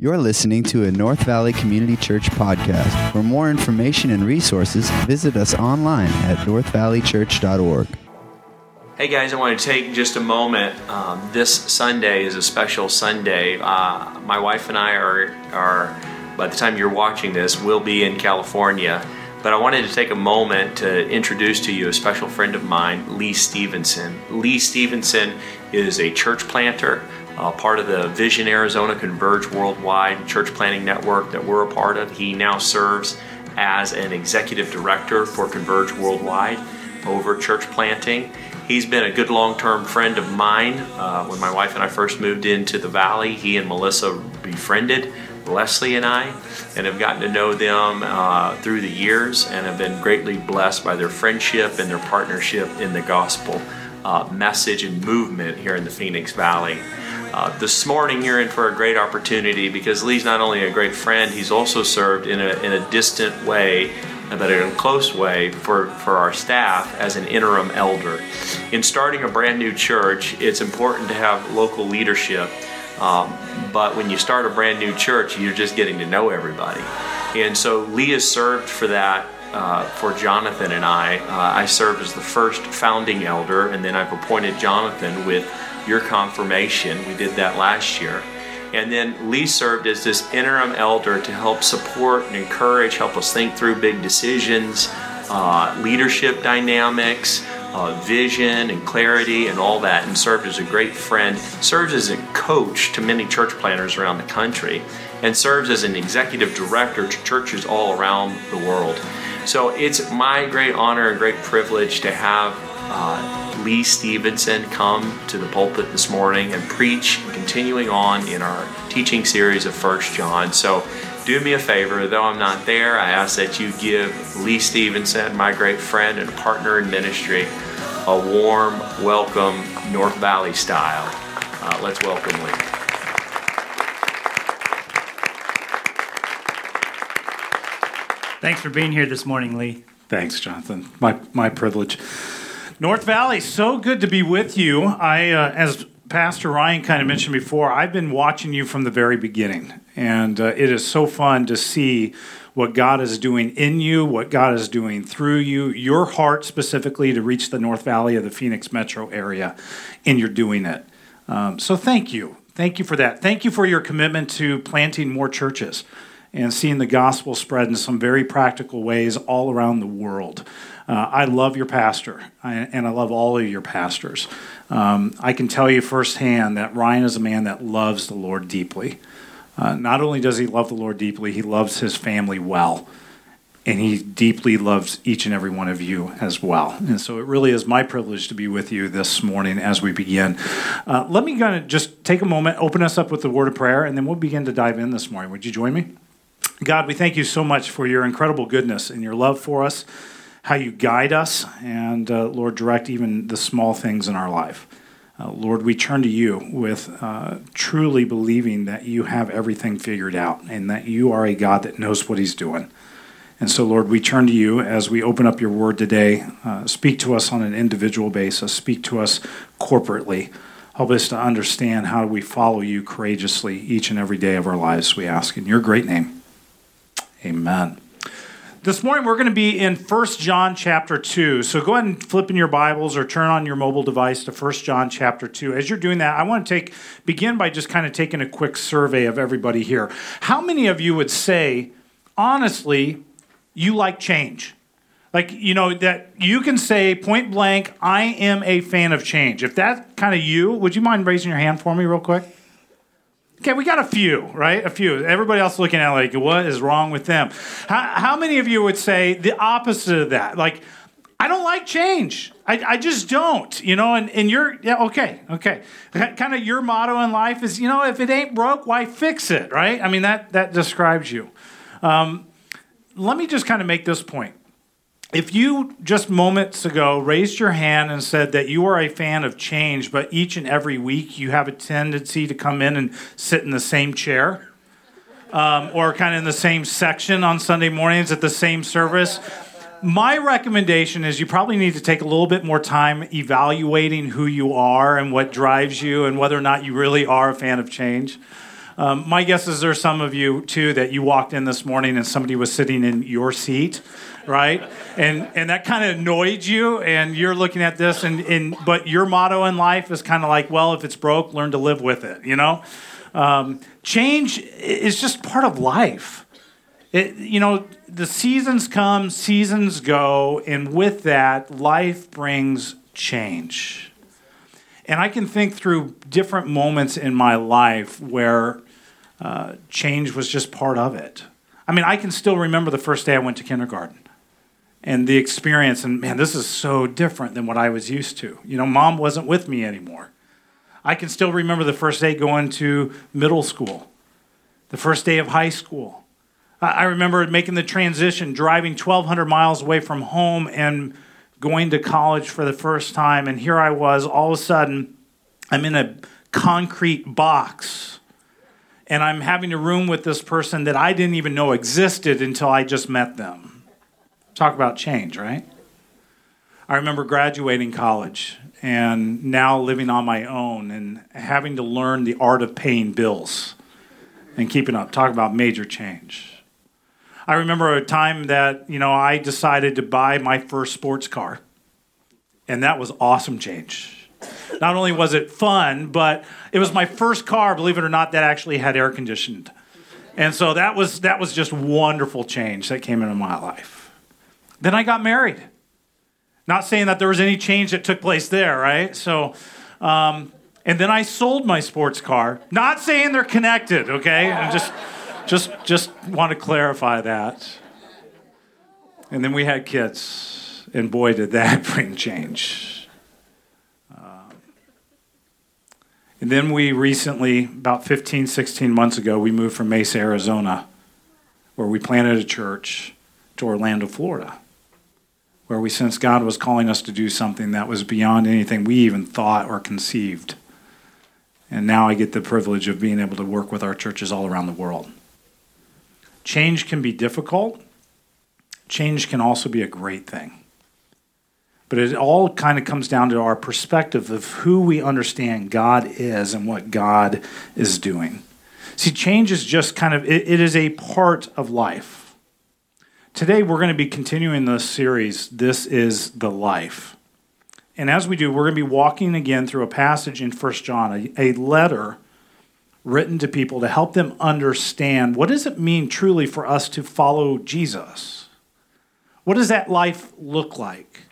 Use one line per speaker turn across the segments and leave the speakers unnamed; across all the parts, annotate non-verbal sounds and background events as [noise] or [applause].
You're listening to a North Valley Community Church podcast. For more information and resources, visit us online at northvalleychurch.org.
Hey guys, I want to take just a moment. Um, this Sunday is a special Sunday. Uh, my wife and I are, are, by the time you're watching this, will be in California. But I wanted to take a moment to introduce to you a special friend of mine, Lee Stevenson. Lee Stevenson is a church planter uh, part of the Vision Arizona Converge Worldwide church Planting network that we're a part of. He now serves as an executive director for Converge Worldwide over church planting. He's been a good long term friend of mine. Uh, when my wife and I first moved into the valley, he and Melissa befriended Leslie and I and have gotten to know them uh, through the years and have been greatly blessed by their friendship and their partnership in the gospel uh, message and movement here in the Phoenix Valley. Uh, this morning, you're in for a great opportunity because Lee's not only a great friend, he's also served in a, in a distant way, but in a close way for, for our staff as an interim elder. In starting a brand new church, it's important to have local leadership. Um, but when you start a brand new church, you're just getting to know everybody. And so Lee has served for that uh, for Jonathan and I. Uh, I served as the first founding elder, and then I've appointed Jonathan with your confirmation. We did that last year. And then Lee served as this interim elder to help support and encourage, help us think through big decisions, uh, leadership dynamics, uh, vision and clarity, and all that, and served as a great friend, serves as a coach to many church planters around the country, and serves as an executive director to churches all around the world. So it's my great honor and great privilege to have uh, Lee Stevenson come to the pulpit this morning and preach, continuing on in our teaching series of First John. So do me a favor, though I'm not there, I ask that you give Lee Stevenson, my great friend and partner in ministry, a warm welcome, North Valley style. Uh, let's welcome Lee.
Thanks for being here this morning, Lee.
Thanks, Jonathan. My, my privilege. North Valley, so good to be with you. I, uh, as Pastor Ryan kind of mentioned before, I've been watching you from the very beginning, and uh, it is so fun to see what God is doing in you, what God is doing through you, your heart specifically to reach the North Valley of the Phoenix metro area, and you're doing it. Um, so thank you. Thank you for that. Thank you for your commitment to planting more churches and seeing the gospel spread in some very practical ways all around the world. Uh, I love your pastor, and I love all of your pastors. Um, I can tell you firsthand that Ryan is a man that loves the Lord deeply. Uh, not only does he love the Lord deeply, he loves his family well. And he deeply loves each and every one of you as well. And so it really is my privilege to be with you this morning as we begin. Uh, let me kind of just take a moment, open us up with the word of prayer, and then we'll begin to dive in this morning. Would you join me? God, we thank you so much for your incredible goodness and your love for us how you guide us, and uh, Lord, direct even the small things in our life. Uh, Lord, we turn to you with uh, truly believing that you have everything figured out and that you are a God that knows what he's doing. And so, Lord, we turn to you as we open up your word today. Uh, speak to us on an individual basis, speak to us corporately. Help us to understand how we follow you courageously each and every day of our lives, we ask. In your great name, amen. This morning we're going to be in 1 John chapter 2. So go ahead and flip in your Bibles or turn on your mobile device to 1 John chapter 2. As you're doing that, I want to take begin by just kind of taking a quick survey of everybody here. How many of you would say honestly you like change? Like, you know, that you can say point blank, I am a fan of change. If that's kind of you, would you mind raising your hand for me real quick? Okay, we got a few, right? A few. Everybody else looking at like, what is wrong with them? How, how many of you would say the opposite of that? Like, I don't like change. I, I just don't, you know, and, and you're, yeah, okay, okay. Kind of your motto in life is, you know, if it ain't broke, why fix it, right? I mean, that, that describes you. Um, let me just kind of make this point if you just moments ago raised your hand and said that you are a fan of change, but each and every week you have a tendency to come in and sit in the same chair um, or kind of in the same section on Sunday mornings at the same service, my recommendation is you probably need to take a little bit more time evaluating who you are and what drives you and whether or not you really are a fan of change. Um, my guess is there's some of you too that you walked in this morning and somebody was sitting in your seat, right? And and that kind of annoyed you, and you're looking at this, and, and but your motto in life is kind of like, well, if it's broke, learn to live with it. You know, um, change is just part of life. It, you know, the seasons come, seasons go, and with that, life brings change. And I can think through different moments in my life where uh, change was just part of it. I mean, I can still remember the first day I went to kindergarten and the experience, and man, this is so different than what I was used to. You know, mom wasn't with me anymore. I can still remember the first day going to middle school, the first day of high school. I remember making the transition, driving 1,200 miles away from home and going to college for the first time. And here I was, all of a sudden, I'm in a concrete box and I'm having a room with this person that I didn't even know existed until I just met them. Talk about change, right? I remember graduating college and now living on my own and having to learn the art of paying bills and keeping up. Talk about major change. I remember a time that, you know, I decided to buy my first sports car. And that was awesome change not only was it fun, but it was my first car, believe it or not, that actually had air conditioned. And so that was that was just wonderful change that came into my life. Then I got married. Not saying that there was any change that took place there, right? So, um, and then I sold my sports car. Not saying they're connected, okay? I just, just, just want to clarify that. And then we had kids, and boy, did that [laughs] bring change. And then we recently, about 15, 16 months ago, we moved from Mesa, Arizona, where we planted a church, to Orlando, Florida, where we sensed God was calling us to do something that was beyond anything we even thought or conceived. And now I get the privilege of being able to work with our churches all around the world. Change can be difficult, change can also be a great thing. But it all kind of comes down to our perspective of who we understand God is and what God is doing. See, change is just kind of, it, it is a part of life. Today, we're going to be continuing this series, This is the Life. And as we do, we're going to be walking again through a passage in 1 John, a, a letter written to people to help them understand what does it mean truly for us to follow Jesus? What does that life look like?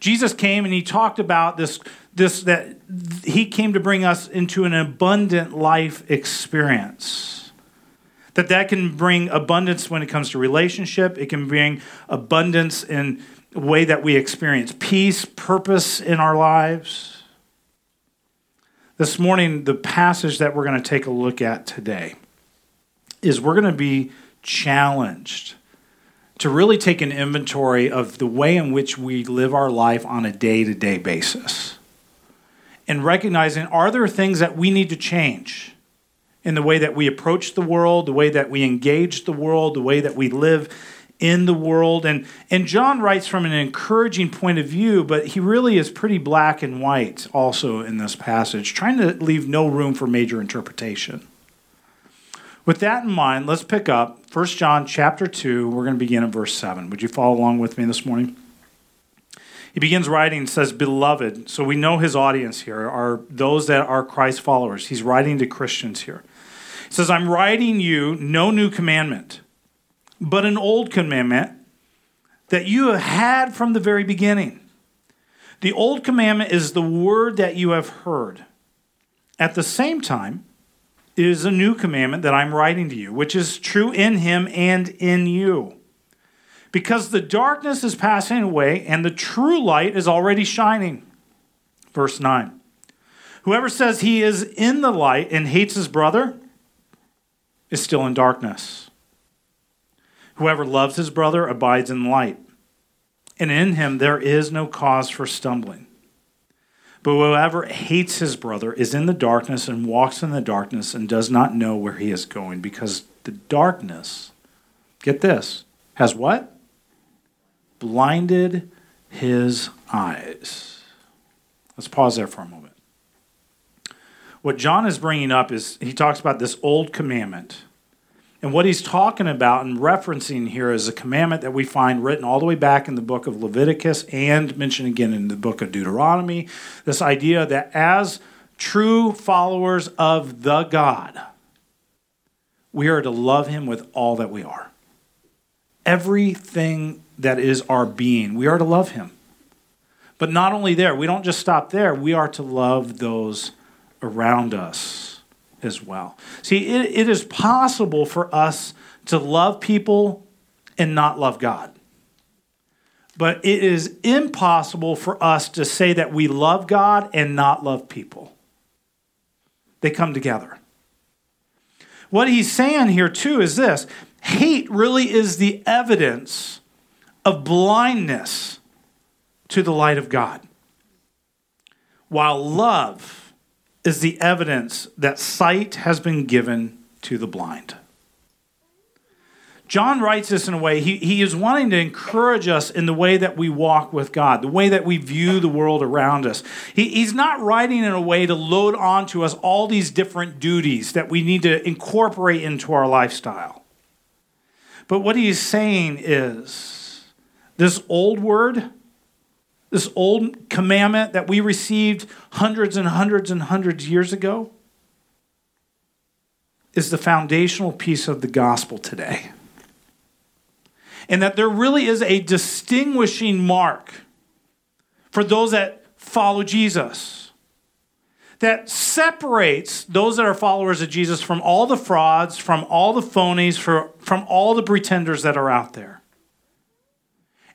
Jesus came and he talked about this, this that he came to bring us into an abundant life experience. That that can bring abundance when it comes to relationship. It can bring abundance in a way that we experience peace, purpose in our lives. This morning, the passage that we're going to take a look at today is we're going to be challenged to really take an inventory of the way in which we live our life on a day to day basis. And recognizing are there things that we need to change in the way that we approach the world, the way that we engage the world, the way that we live in the world. And, and John writes from an encouraging point of view, but he really is pretty black and white also in this passage, trying to leave no room for major interpretation. With that in mind, let's pick up 1 John chapter 2. We're going to begin in verse 7. Would you follow along with me this morning? He begins writing and says, Beloved. So we know his audience here are those that are Christ followers. He's writing to Christians here. He says, I'm writing you no new commandment, but an old commandment that you have had from the very beginning. The old commandment is the word that you have heard. At the same time, is a new commandment that I'm writing to you, which is true in him and in you. Because the darkness is passing away and the true light is already shining. Verse 9. Whoever says he is in the light and hates his brother is still in darkness. Whoever loves his brother abides in light, and in him there is no cause for stumbling. But whoever hates his brother is in the darkness and walks in the darkness and does not know where he is going because the darkness, get this, has what? Blinded his eyes. Let's pause there for a moment. what John is bringing up is he talks about this old commandment. And what he's talking about and referencing here is a commandment that we find written all the way back in the book of Leviticus and mentioned again in the book of Deuteronomy. This idea that as true followers of the God, we are to love him with all that we are. Everything that is our being, we are to love him. But not only there, we don't just stop there, we are to love those around us as well. See, it, it is possible for us to love people and not love God. But it is impossible for us to say that we love God and not love people. They come together. What he's saying here, too, is this hate really is the evidence of blindness to the light of God, while love is the evidence that sight has been given to the blind. John writes this in a way, he, he is wanting to encourage us in the way that we walk with God, the way that we view the world around us. He, he's not writing in a way to load onto us all these different duties that we need to incorporate into our lifestyle. But what he's saying is this old word, this old commandment that we received hundreds and hundreds and hundreds years ago, is the foundational piece of the gospel today and that there really is a distinguishing mark for those that follow Jesus that separates those that are followers of Jesus from all the frauds, from all the phonies, from all the pretenders that are out there.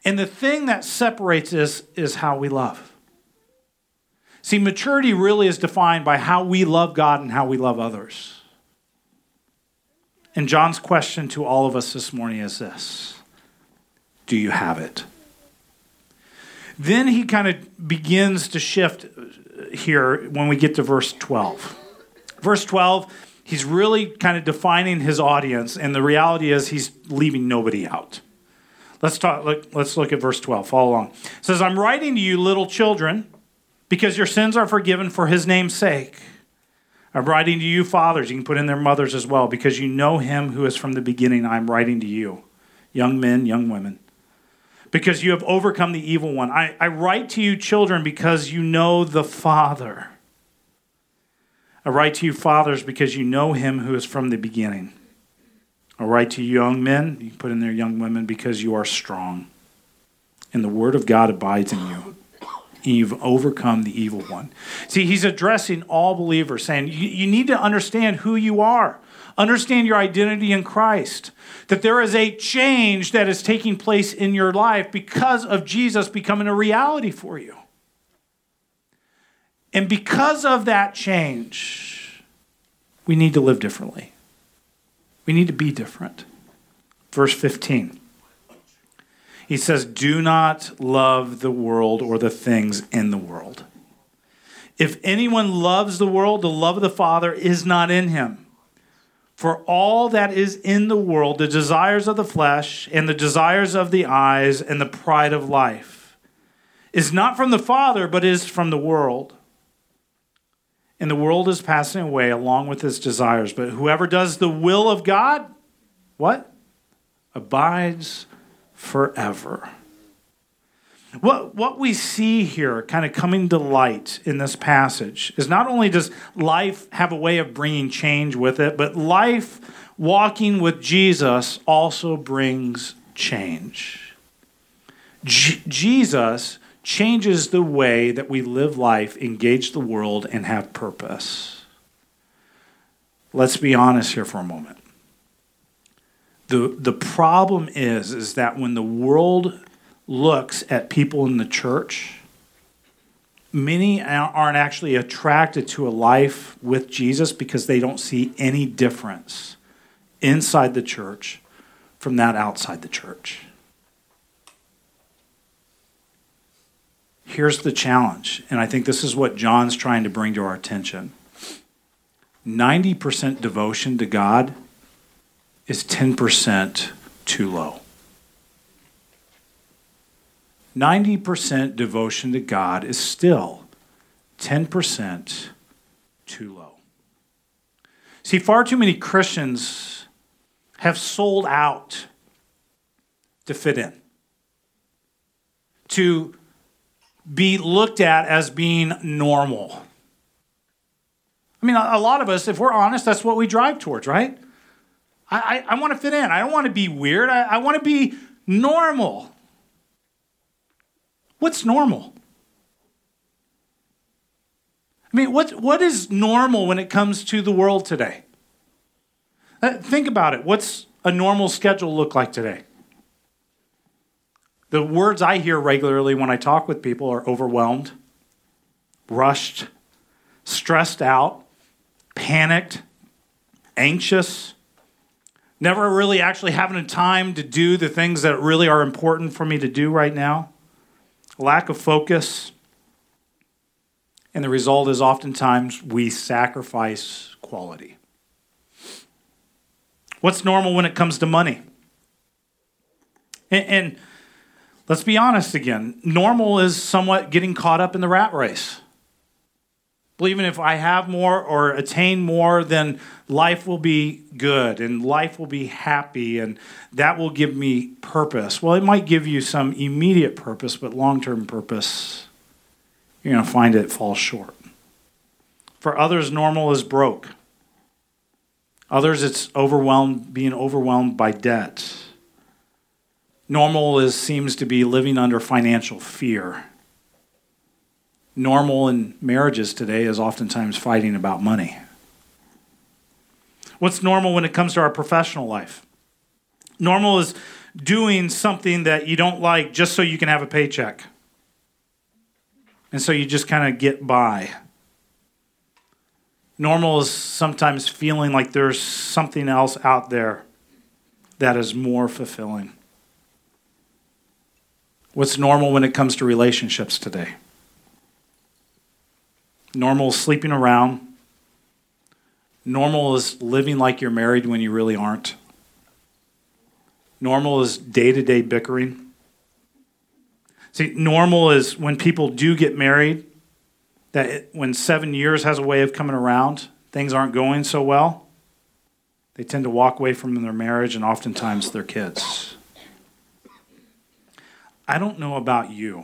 And the thing that separates us is how we love. See, maturity really is defined by how we love God and how we love others. And John's question to all of us this morning is this do you have it? Then he kind of begins to shift here when we get to verse 12. Verse 12, he's really kind of defining his audience, and the reality is he's leaving nobody out. Let's talk. Look, let's look at verse 12. Follow along. It says, I'm writing to you, little children, because your sins are forgiven for his name's sake. I'm writing to you, fathers. You can put in their mothers as well, because you know him who is from the beginning. I'm writing to you, young men, young women because you have overcome the evil one. I, I write to you, children, because you know the Father. I write to you, fathers, because you know him who is from the beginning. I write to you, young men, you put in there young women, because you are strong. And the word of God abides in you. And you've overcome the evil one. See, he's addressing all believers, saying, you, you need to understand who you are. Understand your identity in Christ. That there is a change that is taking place in your life because of Jesus becoming a reality for you. And because of that change, we need to live differently. We need to be different. Verse 15. He says, Do not love the world or the things in the world. If anyone loves the world, the love of the Father is not in him. For all that is in the world, the desires of the flesh and the desires of the eyes and the pride of life, is not from the Father, but is from the world. And the world is passing away along with its desires. But whoever does the will of God, what? Abides forever. What, what we see here, kind of coming to light in this passage, is not only does life have a way of bringing change with it, but life walking with Jesus also brings change. J- Jesus changes the way that we live life, engage the world, and have purpose. Let's be honest here for a moment. The, the problem is, is that when the world looks at people in the church, many aren't actually attracted to a life with Jesus because they don't see any difference inside the church from that outside the church. Here's the challenge, and I think this is what John's trying to bring to our attention 90% devotion to God is 10% too low. 90% devotion to God is still 10% too low. See, far too many Christians have sold out to fit in, to be looked at as being normal. I mean, a lot of us, if we're honest, that's what we drive towards, right? I, I, I want to fit in. I don't want to be weird. I, I want to be normal. What's normal? I mean, what, what is normal when it comes to the world today? Uh, think about it. What's a normal schedule look like today? The words I hear regularly when I talk with people are overwhelmed, rushed, stressed out, panicked, anxious, never really actually having time to do the things that really are important for me to do right now, lack of focus. And the result is oftentimes we sacrifice quality. What's normal when it comes to money? And, and, let's be honest again normal is somewhat getting caught up in the rat race. Believing if I have more or attain more, then life will be good and life will be happy and that will give me purpose. Well, it might give you some immediate purpose, but long term purpose, you're going to find it falls short. For others, normal is broke. Others, it's overwhelmed, being overwhelmed by debt. Normal is, seems to be living under financial fear. Normal in marriages today is oftentimes fighting about money. What's normal when it comes to our professional life? Normal is doing something that you don't like just so you can have a paycheck. And so you just kind of get by. Normal is sometimes feeling like there's something else out there that is more fulfilling. What's normal when it comes to relationships today? Normal is sleeping around. Normal is living like you're married when you really aren't. Normal is day to day bickering. See, normal is when people do get married, that it, when seven years has a way of coming around, things aren't going so well, they tend to walk away from their marriage and oftentimes their kids. I don't know about you,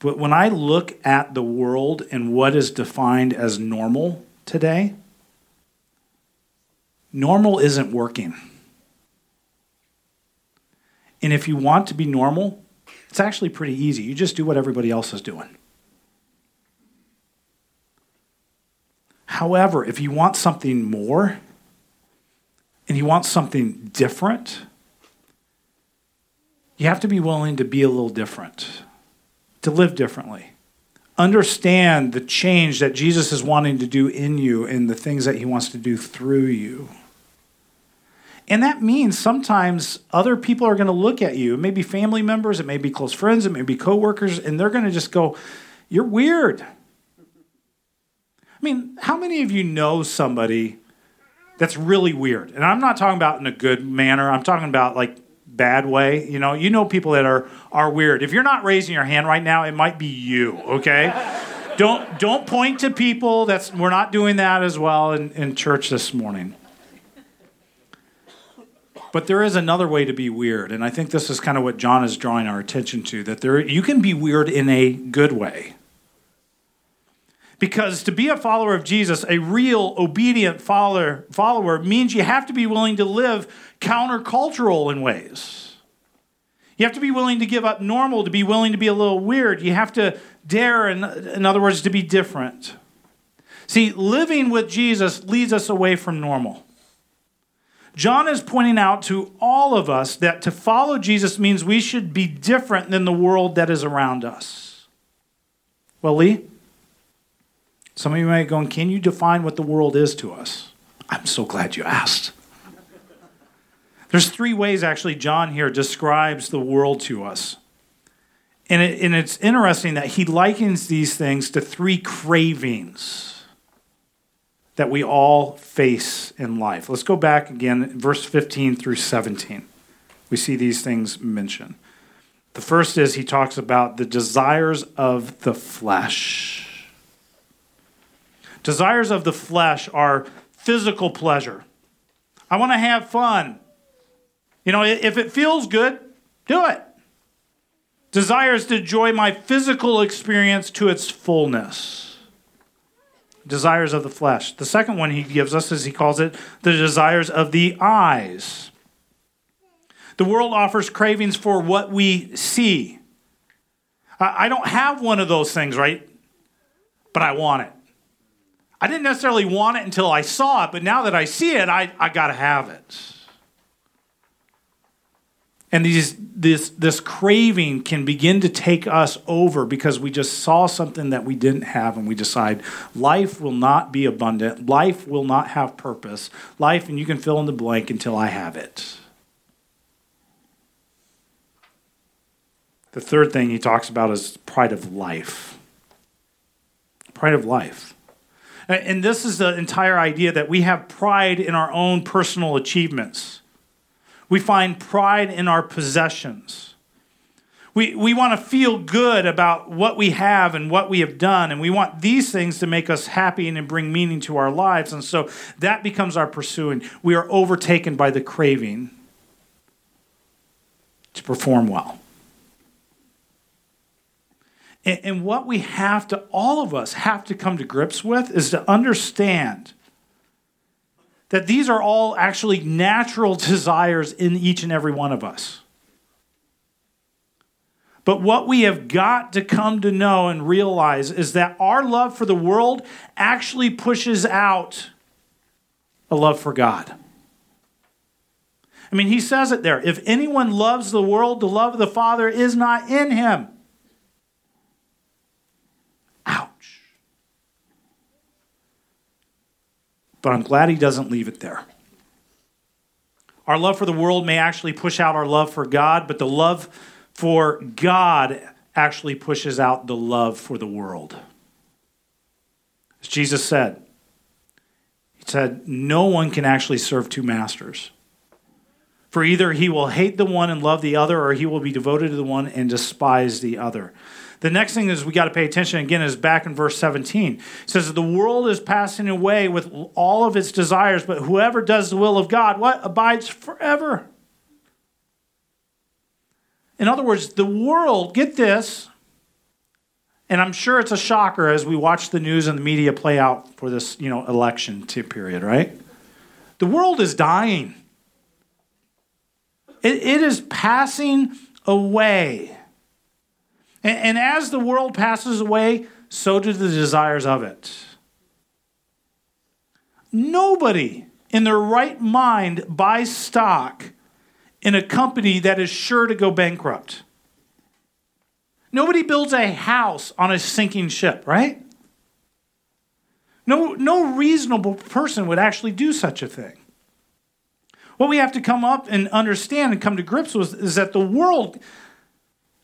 but when I look at the world and what is defined as normal today, normal isn't working. And if you want to be normal, it's actually pretty easy. You just do what everybody else is doing. However, if you want something more and you want something different, you have to be willing to be a little different, to live differently. Understand the change that Jesus is wanting to do in you and the things that he wants to do through you. And that means sometimes other people are going to look at you. It may be family members, it may be close friends, it may be coworkers, and they're going to just go, You're weird. I mean, how many of you know somebody that's really weird? And I'm not talking about in a good manner. I'm talking about like bad way. You know, you know people that are are weird. If you're not raising your hand right now, it might be you. Okay. [laughs] don't don't point to people. That's we're not doing that as well in, in church this morning. But there is another way to be weird, and I think this is kind of what John is drawing our attention to. That there you can be weird in a good way. Because to be a follower of Jesus, a real obedient follower, follower means you have to be willing to live countercultural in ways. You have to be willing to give up normal, to be willing to be a little weird. You have to dare, in, in other words, to be different. See, living with Jesus leads us away from normal. John is pointing out to all of us that to follow Jesus means we should be different than the world that is around us. Well, Lee? Some of you might be going, Can you define what the world is to us? I'm so glad you asked. There's three ways, actually, John here describes the world to us. And, it, and it's interesting that he likens these things to three cravings that we all face in life. Let's go back again, verse 15 through 17. We see these things mentioned. The first is he talks about the desires of the flesh. Desires of the flesh are physical pleasure. I want to have fun. You know, if it feels good, do it. Desires to enjoy my physical experience to its fullness. Desires of the flesh. The second one he gives us, as he calls it, the desires of the eyes. The world offers cravings for what we see. I don't have one of those things, right? But I want it. I didn't necessarily want it until I saw it, but now that I see it, I, I got to have it. And these, this, this craving can begin to take us over because we just saw something that we didn't have and we decide life will not be abundant. Life will not have purpose. Life, and you can fill in the blank until I have it. The third thing he talks about is pride of life. Pride of life. And this is the entire idea that we have pride in our own personal achievements. We find pride in our possessions. We, we want to feel good about what we have and what we have done, and we want these things to make us happy and bring meaning to our lives. And so that becomes our pursuing. We are overtaken by the craving to perform well. And, and what we have to, all of us have to come to grips with is to understand that these are all actually natural [laughs] desires in each and every one of us. But what we have got to come to know and realize is that our love for the world actually pushes out a love for God. I mean, he says it there. If anyone loves the world, the love of the Father is not in him. But I'm glad he doesn't leave it there. Our love for the world may actually push out our love for God, but the love for God actually pushes out the love for the world. As Jesus said, He said, No one can actually serve two masters. For either he will hate the one and love the other, or he will be devoted to the one and despise the other. The next thing is we got to pay attention again is back in verse 17. It says the world is passing away with all of its desires, but whoever does the will of God, what abides forever. In other words, the world, get this, and I'm sure it's a shocker as we watch the news and the media play out for this, you know, election period, right? The world is dying. It, it is passing away. And, and as the world passes away, so do the desires of it. Nobody in their right mind buys stock in a company that is sure to go bankrupt. Nobody builds a house on a sinking ship, right? No, no reasonable person would actually do such a thing. What we have to come up and understand and come to grips with is that the world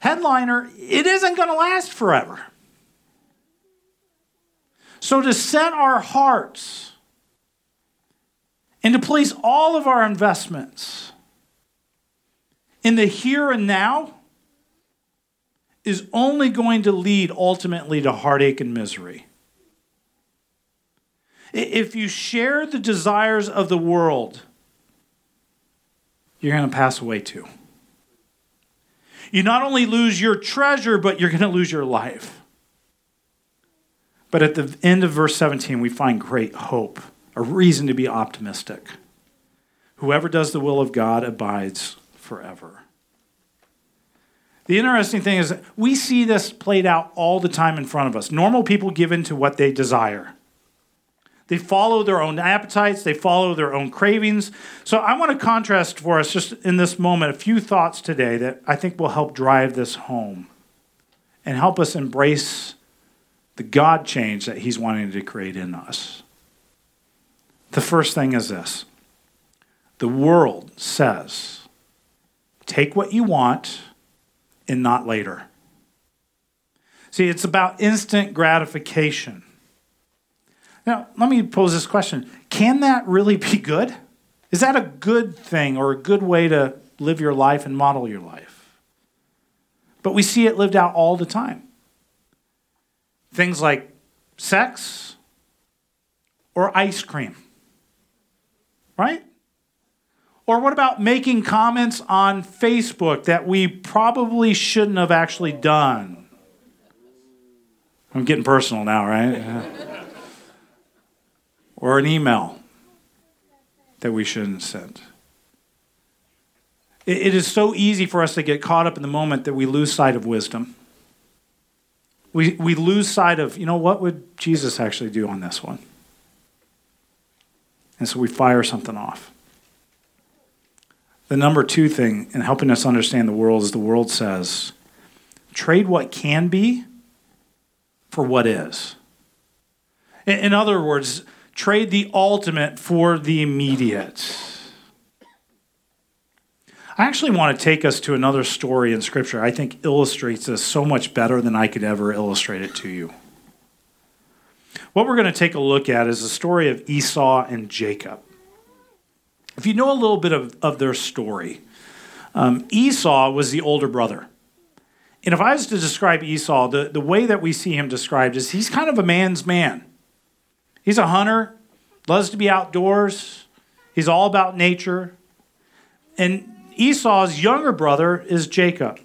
headliner, it isn't going to last forever. So, to set our hearts and to place all of our investments in the here and now is only going to lead ultimately to heartache and misery. If you share the desires of the world, you're going to pass away too you not only lose your treasure, but you're going to lose your life. But at the end of verse 17, we find great hope, a reason to be optimistic. Whoever does the will of God abides forever. The interesting thing is we see this played out all the time in front of us. Normal people give in to what they desire. They follow their own appetites, they follow their own cravings. So I want to contrast for us, just in this moment, a few thoughts today that I think will help drive this home and help us embrace the God change that He's wanting to create in us. The first thing is this the world says, take what you want and not later. See, it's about instant gratification. Now, let me pose this question Can that really be good? Is that a good thing or a good way to live your life and model your life? But we see it lived out all the time. Things like sex or ice cream. right? Or what about making comments on Facebook that we probably shouldn't have actually done? I'm getting personal now, right? [laughs] or an email that we shouldn't send. It is so easy for us to get caught up in the moment that we lose sight of wisdom. We, we lose sight of, you know, what would Jesus actually do on this one? And so we fire something off. The number two thing in helping us understand the world is the world says trade what can be for what is. In other words, trade the ultimate for the immediate. I actually want to take us to another story in Scripture I think illustrates this so much better than I could ever illustrate it to you. What we're going to take a look at is the story of Esau and Jacob. If you know a little bit of, of their story, um, Esau was the older brother. And if I was to describe Esau, the, the way that we see him described is he's kind of a man's man. He's a hunter, loves to be outdoors, he's all about nature. And Esau's younger brother is Jacob.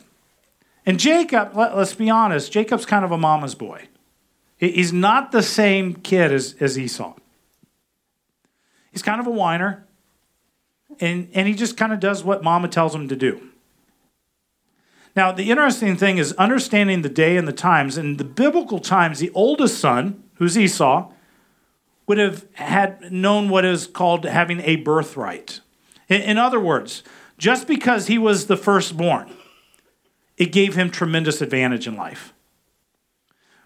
And Jacob, let, us be honest, Jacob's kind of a mama's boy. He's not the same kid as, as Esau. He's kind of a whiner, and, and he just kind of does what mama tells him to do. Now, the interesting thing is understanding the day and the times. In the biblical times, the oldest son, who's Esau, would have had known what is called having a birthright. In, in other words, just because he was the firstborn, it gave him tremendous advantage in life.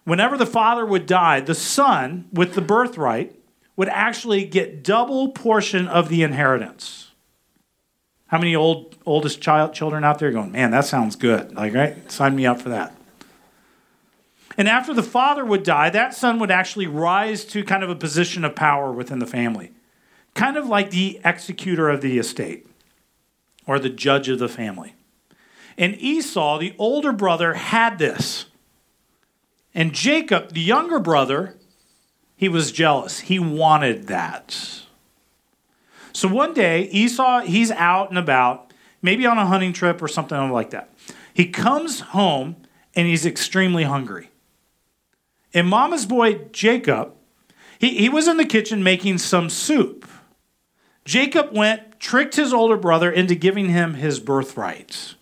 Whenever the father would die, the son with the birthright would actually get double portion of the inheritance. How many old oldest child children out there going, man, that sounds good. Like, right? Sign me up for that. And after the father would die, that son would actually rise to kind of a position of power within the family, kind of like the executor of the estate or the judge of the family. And Esau, the older brother, had this. And Jacob, the younger brother, he was jealous. He wanted that. So one day, Esau, he's out and about, maybe on a hunting trip or something like that. He comes home and he's extremely hungry. And mama's boy, Jacob, he, he was in the kitchen making some soup. Jacob went, tricked his older brother into giving him his birthright.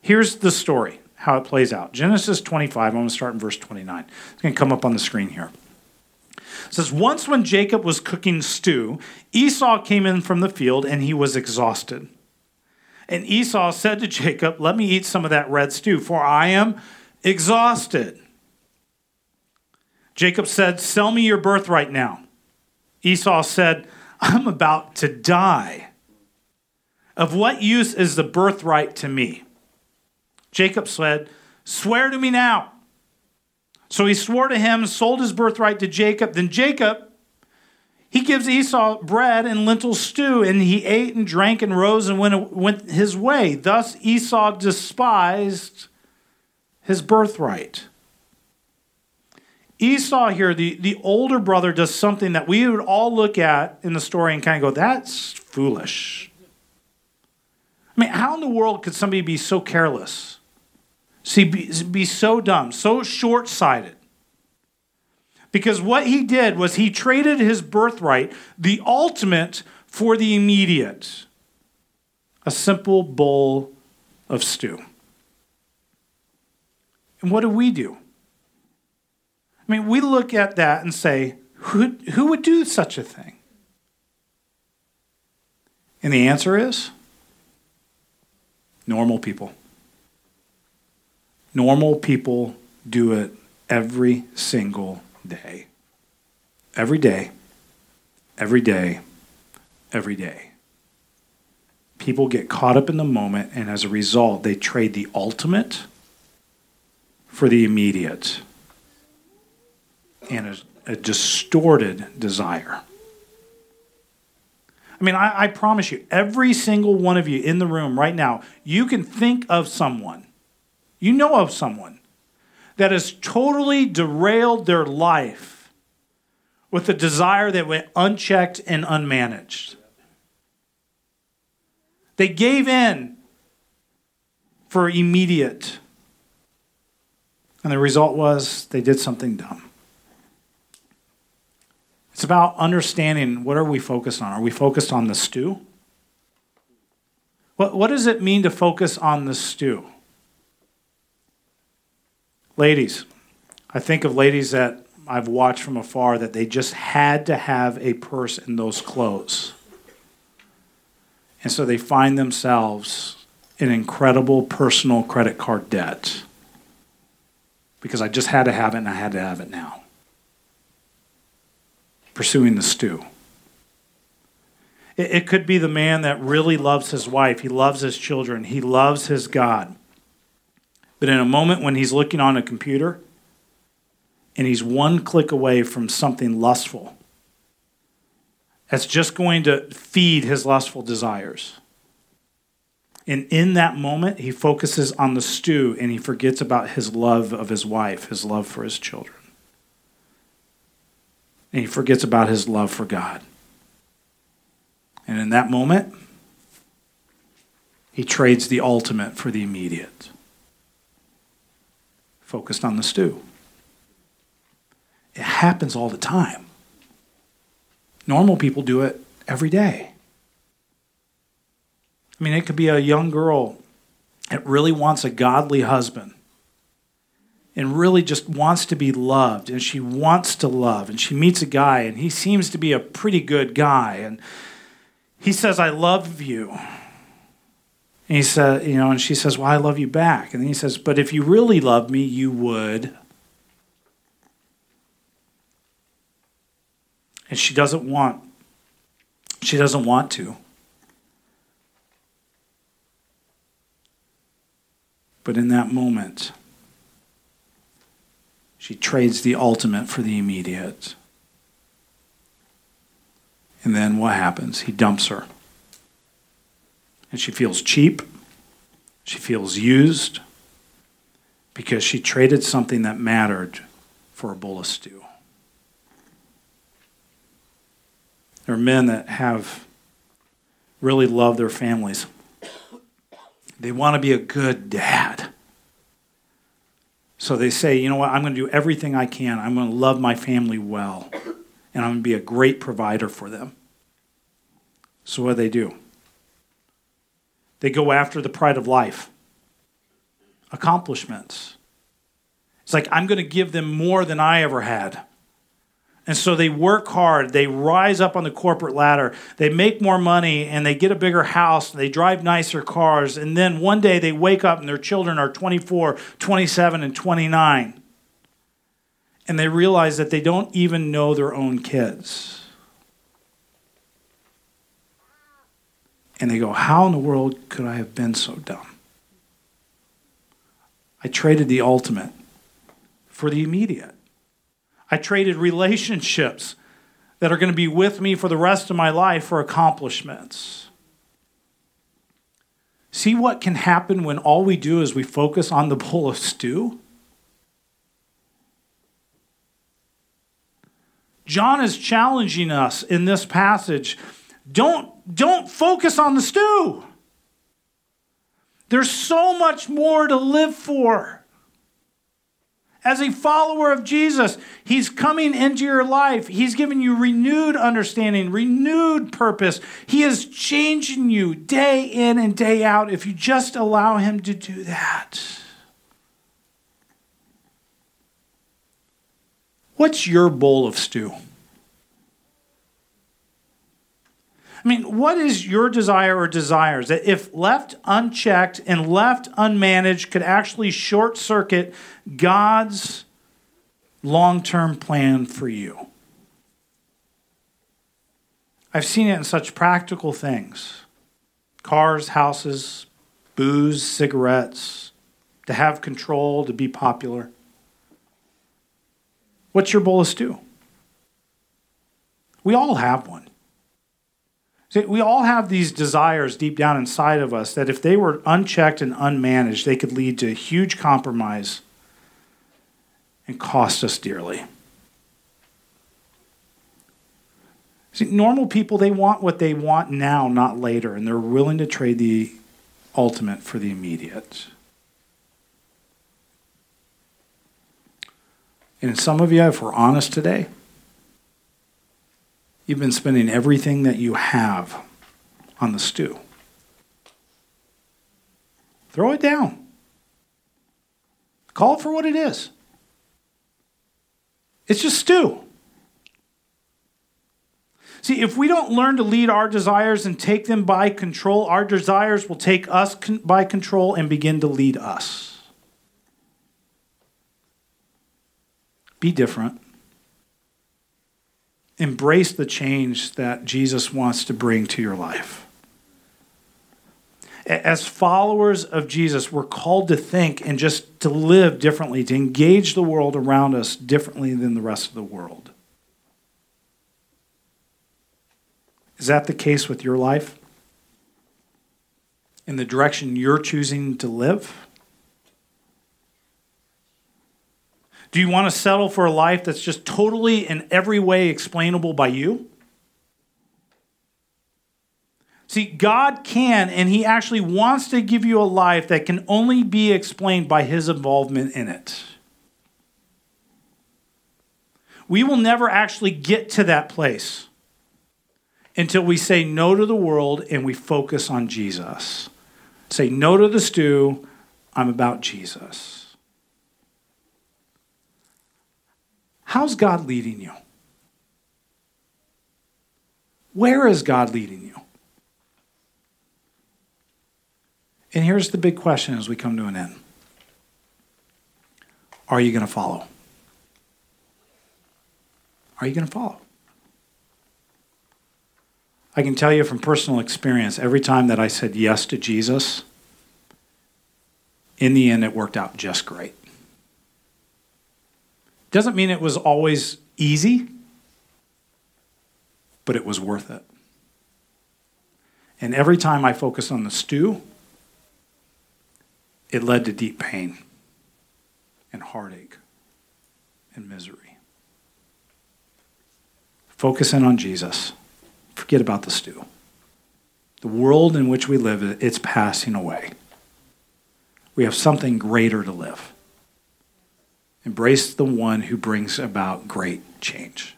Here's the story, how it plays out. Genesis 25, I'm going to start in verse 29. It's going to come up on the screen here. It says, Once when Jacob was cooking stew, Esau came in from the field and he was exhausted. And Esau said to Jacob, Let me eat some of that red stew, for I am exhausted. Jacob said, Sell me your birthright now. Esau said, I'm about to die. Of what use is the birthright to me? Jacob said, Swear to me now. So he swore to him, sold his birthright to Jacob. Then Jacob, he gives Esau bread and lentil stew, and he ate and drank and rose and went, went his way. Thus Esau despised his birthright. Esau here, the, the older brother, does something that we would all look at in the story and kind of go, that's foolish. I mean, how in the world could somebody be so careless? See, be, be so dumb, so short sighted? Because what he did was he traded his birthright, the ultimate, for the immediate a simple bowl of stew. And what do we do? I mean, we look at that and say, who, who would do such a thing? And the answer is normal people. Normal people do it every single day. Every day, every day, every day. People get caught up in the moment, and as a result, they trade the ultimate for the immediate and a, a distorted desire. I mean, I, I, promise you, every single one of you in the room right now, you can think of someone, you know of someone that has totally derailed their life with a desire that went unchecked and unmanaged. They gave in for immediate. And the result was they did something dumb. It's about understanding what are we focused on? Are we focused on the stew? What, what does it mean to focus on the stew? Ladies, I think of ladies that I've watched from afar that they just had to have a purse in those clothes. And so they find themselves in incredible personal credit card debt because I just had to have it and I had to have it now. Pursuing the stew. It, could be the man that really loves his wife, he loves his children, he loves his God. But in a moment when he's looking on a computer and he's one click away from something lustful, that's just going to feed his lustful desires. And in that moment, he focuses on the stew and he forgets about his love of his wife, his love for his children. And he forgets about his love for God. And in that moment, he trades the ultimate for the immediate. Focused on the stew. It happens all the time. Normal people do it every day. I mean, it could be a young girl that really wants a godly husband and really just wants to be loved and she wants to love and she meets a guy and he seems to be a pretty good guy and he says i love you. And he said you know and she says well i love you back. And then he says but if you really loved me you would. And she doesn't want she doesn't want to. But in that moment she trades the ultimate for the immediate. And then what happens? He dumps her. And she feels cheap. She feels used. Because she traded something that mattered for a bowl of stew. There are men that have really loved their families. They want to be a good dad. So they say, you know what, I'm going to do everything I can. I'm going to love my family well, and I'm going to be a great provider for them. So what do they do? They go after the pride of life, accomplishments. It's like, I'm going to give them more than I ever had. And so they work hard, they rise up on the corporate ladder, they make more money, and they get a bigger house, they drive nicer cars, and then one day they wake up and their children are 24, 27, and 29. And they realize that they don't even know their own kids. And they go, How in the world could I have been so dumb? I traded the ultimate for the immediate. I traded relationships that are going to be with me for the rest of my life for accomplishments. See what can happen when all we do is we focus on the bowl of stew? John is challenging us in this passage. Don't, don't focus on the stew. There's so much more to live for. As a follower of Jesus, He's coming into your life. He's giving you renewed understanding, renewed purpose. He is changing you day in and day out if you just allow Him to do that. What's your bowl of stew? I mean, what is your desire or desires that, if left unchecked and left unmanaged, could actually short circuit God's long term plan for you? I've seen it in such practical things cars, houses, booze, cigarettes, to have control, to be popular. What's your bolus do? We all have one. See, we all have these desires deep down inside of us that if they were unchecked and unmanaged, they could lead to huge compromise and cost us dearly. See, normal people, they want what they want now, not later, and they're willing to trade the ultimate for the immediate. And some of you, if we're honest today, you've been spending everything that you have on the stew. Throw it down. Call it for what it is. It's just stew. See, if we don't learn to lead our desires and take them by control, our desires will take us con- by control and begin to lead us. Be different. Embrace the change that Jesus wants to bring to your life. As followers of Jesus, we're called to think and just to live differently, to engage the world around us differently than the rest of the world. Is that the case with your life? In the direction you're choosing to live? Do you want to settle for a life that's just totally in every way explainable by you? See, God can, and He actually wants to give you a life that can only be explained by His involvement in it. We will never actually get to that place until we say no to the world and we focus on Jesus. Say no to the stew, I'm about Jesus. How's God leading you? Where is God leading you? And here's the big question as we come to an end Are you going to follow? Are you going to follow? I can tell you from personal experience, every time that I said yes to Jesus, in the end, it worked out just great. Doesn't mean it was always easy, but it was worth it. And every time I focused on the stew, it led to deep pain and heartache and misery. Focus in on Jesus. Forget about the stew. The world in which we live, it's passing away. We have something greater to live. Embrace the one who brings about great change.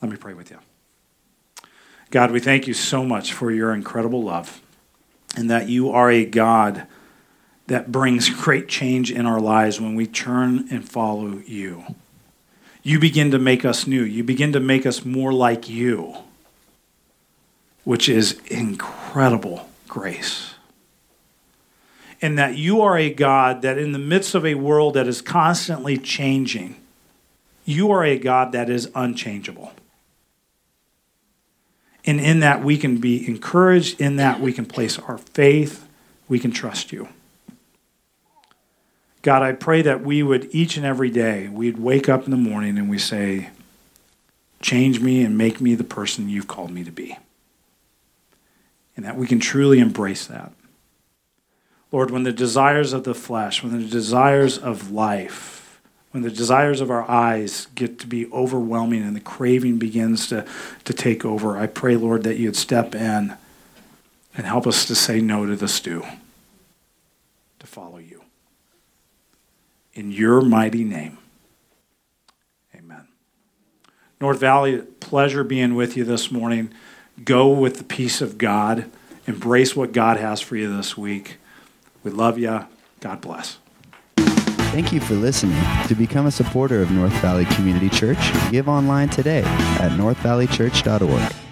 Let me pray with you. God, we thank you so much for your incredible love and that you are a God that brings great change in our lives when we turn and follow you you begin to make us new. You begin to make us more like you, which is incredible grace. And that you are a God that, in the midst of a world that is constantly changing, you are a God that is unchangeable. And in that, we can be encouraged, in that, we can place our faith, we can trust you. God, I pray that we would each and every day, we'd wake up in the morning and we say, change me and make me the person you've called me to be. And that we can truly embrace that. Lord, when the desires of the flesh, when the desires of life, when the desires of our eyes get to be overwhelming and the craving begins to, to take over, I pray, Lord, that you'd step in and help us to say no to the stew, to follow you in your mighty name. Amen. North Valley, pleasure being with you this morning. Go with the peace of God. Embrace what God has for you this week. We love you. God bless.
Thank you for listening. To become a supporter of North Valley Community Church, give online today at northvalleychurch.org.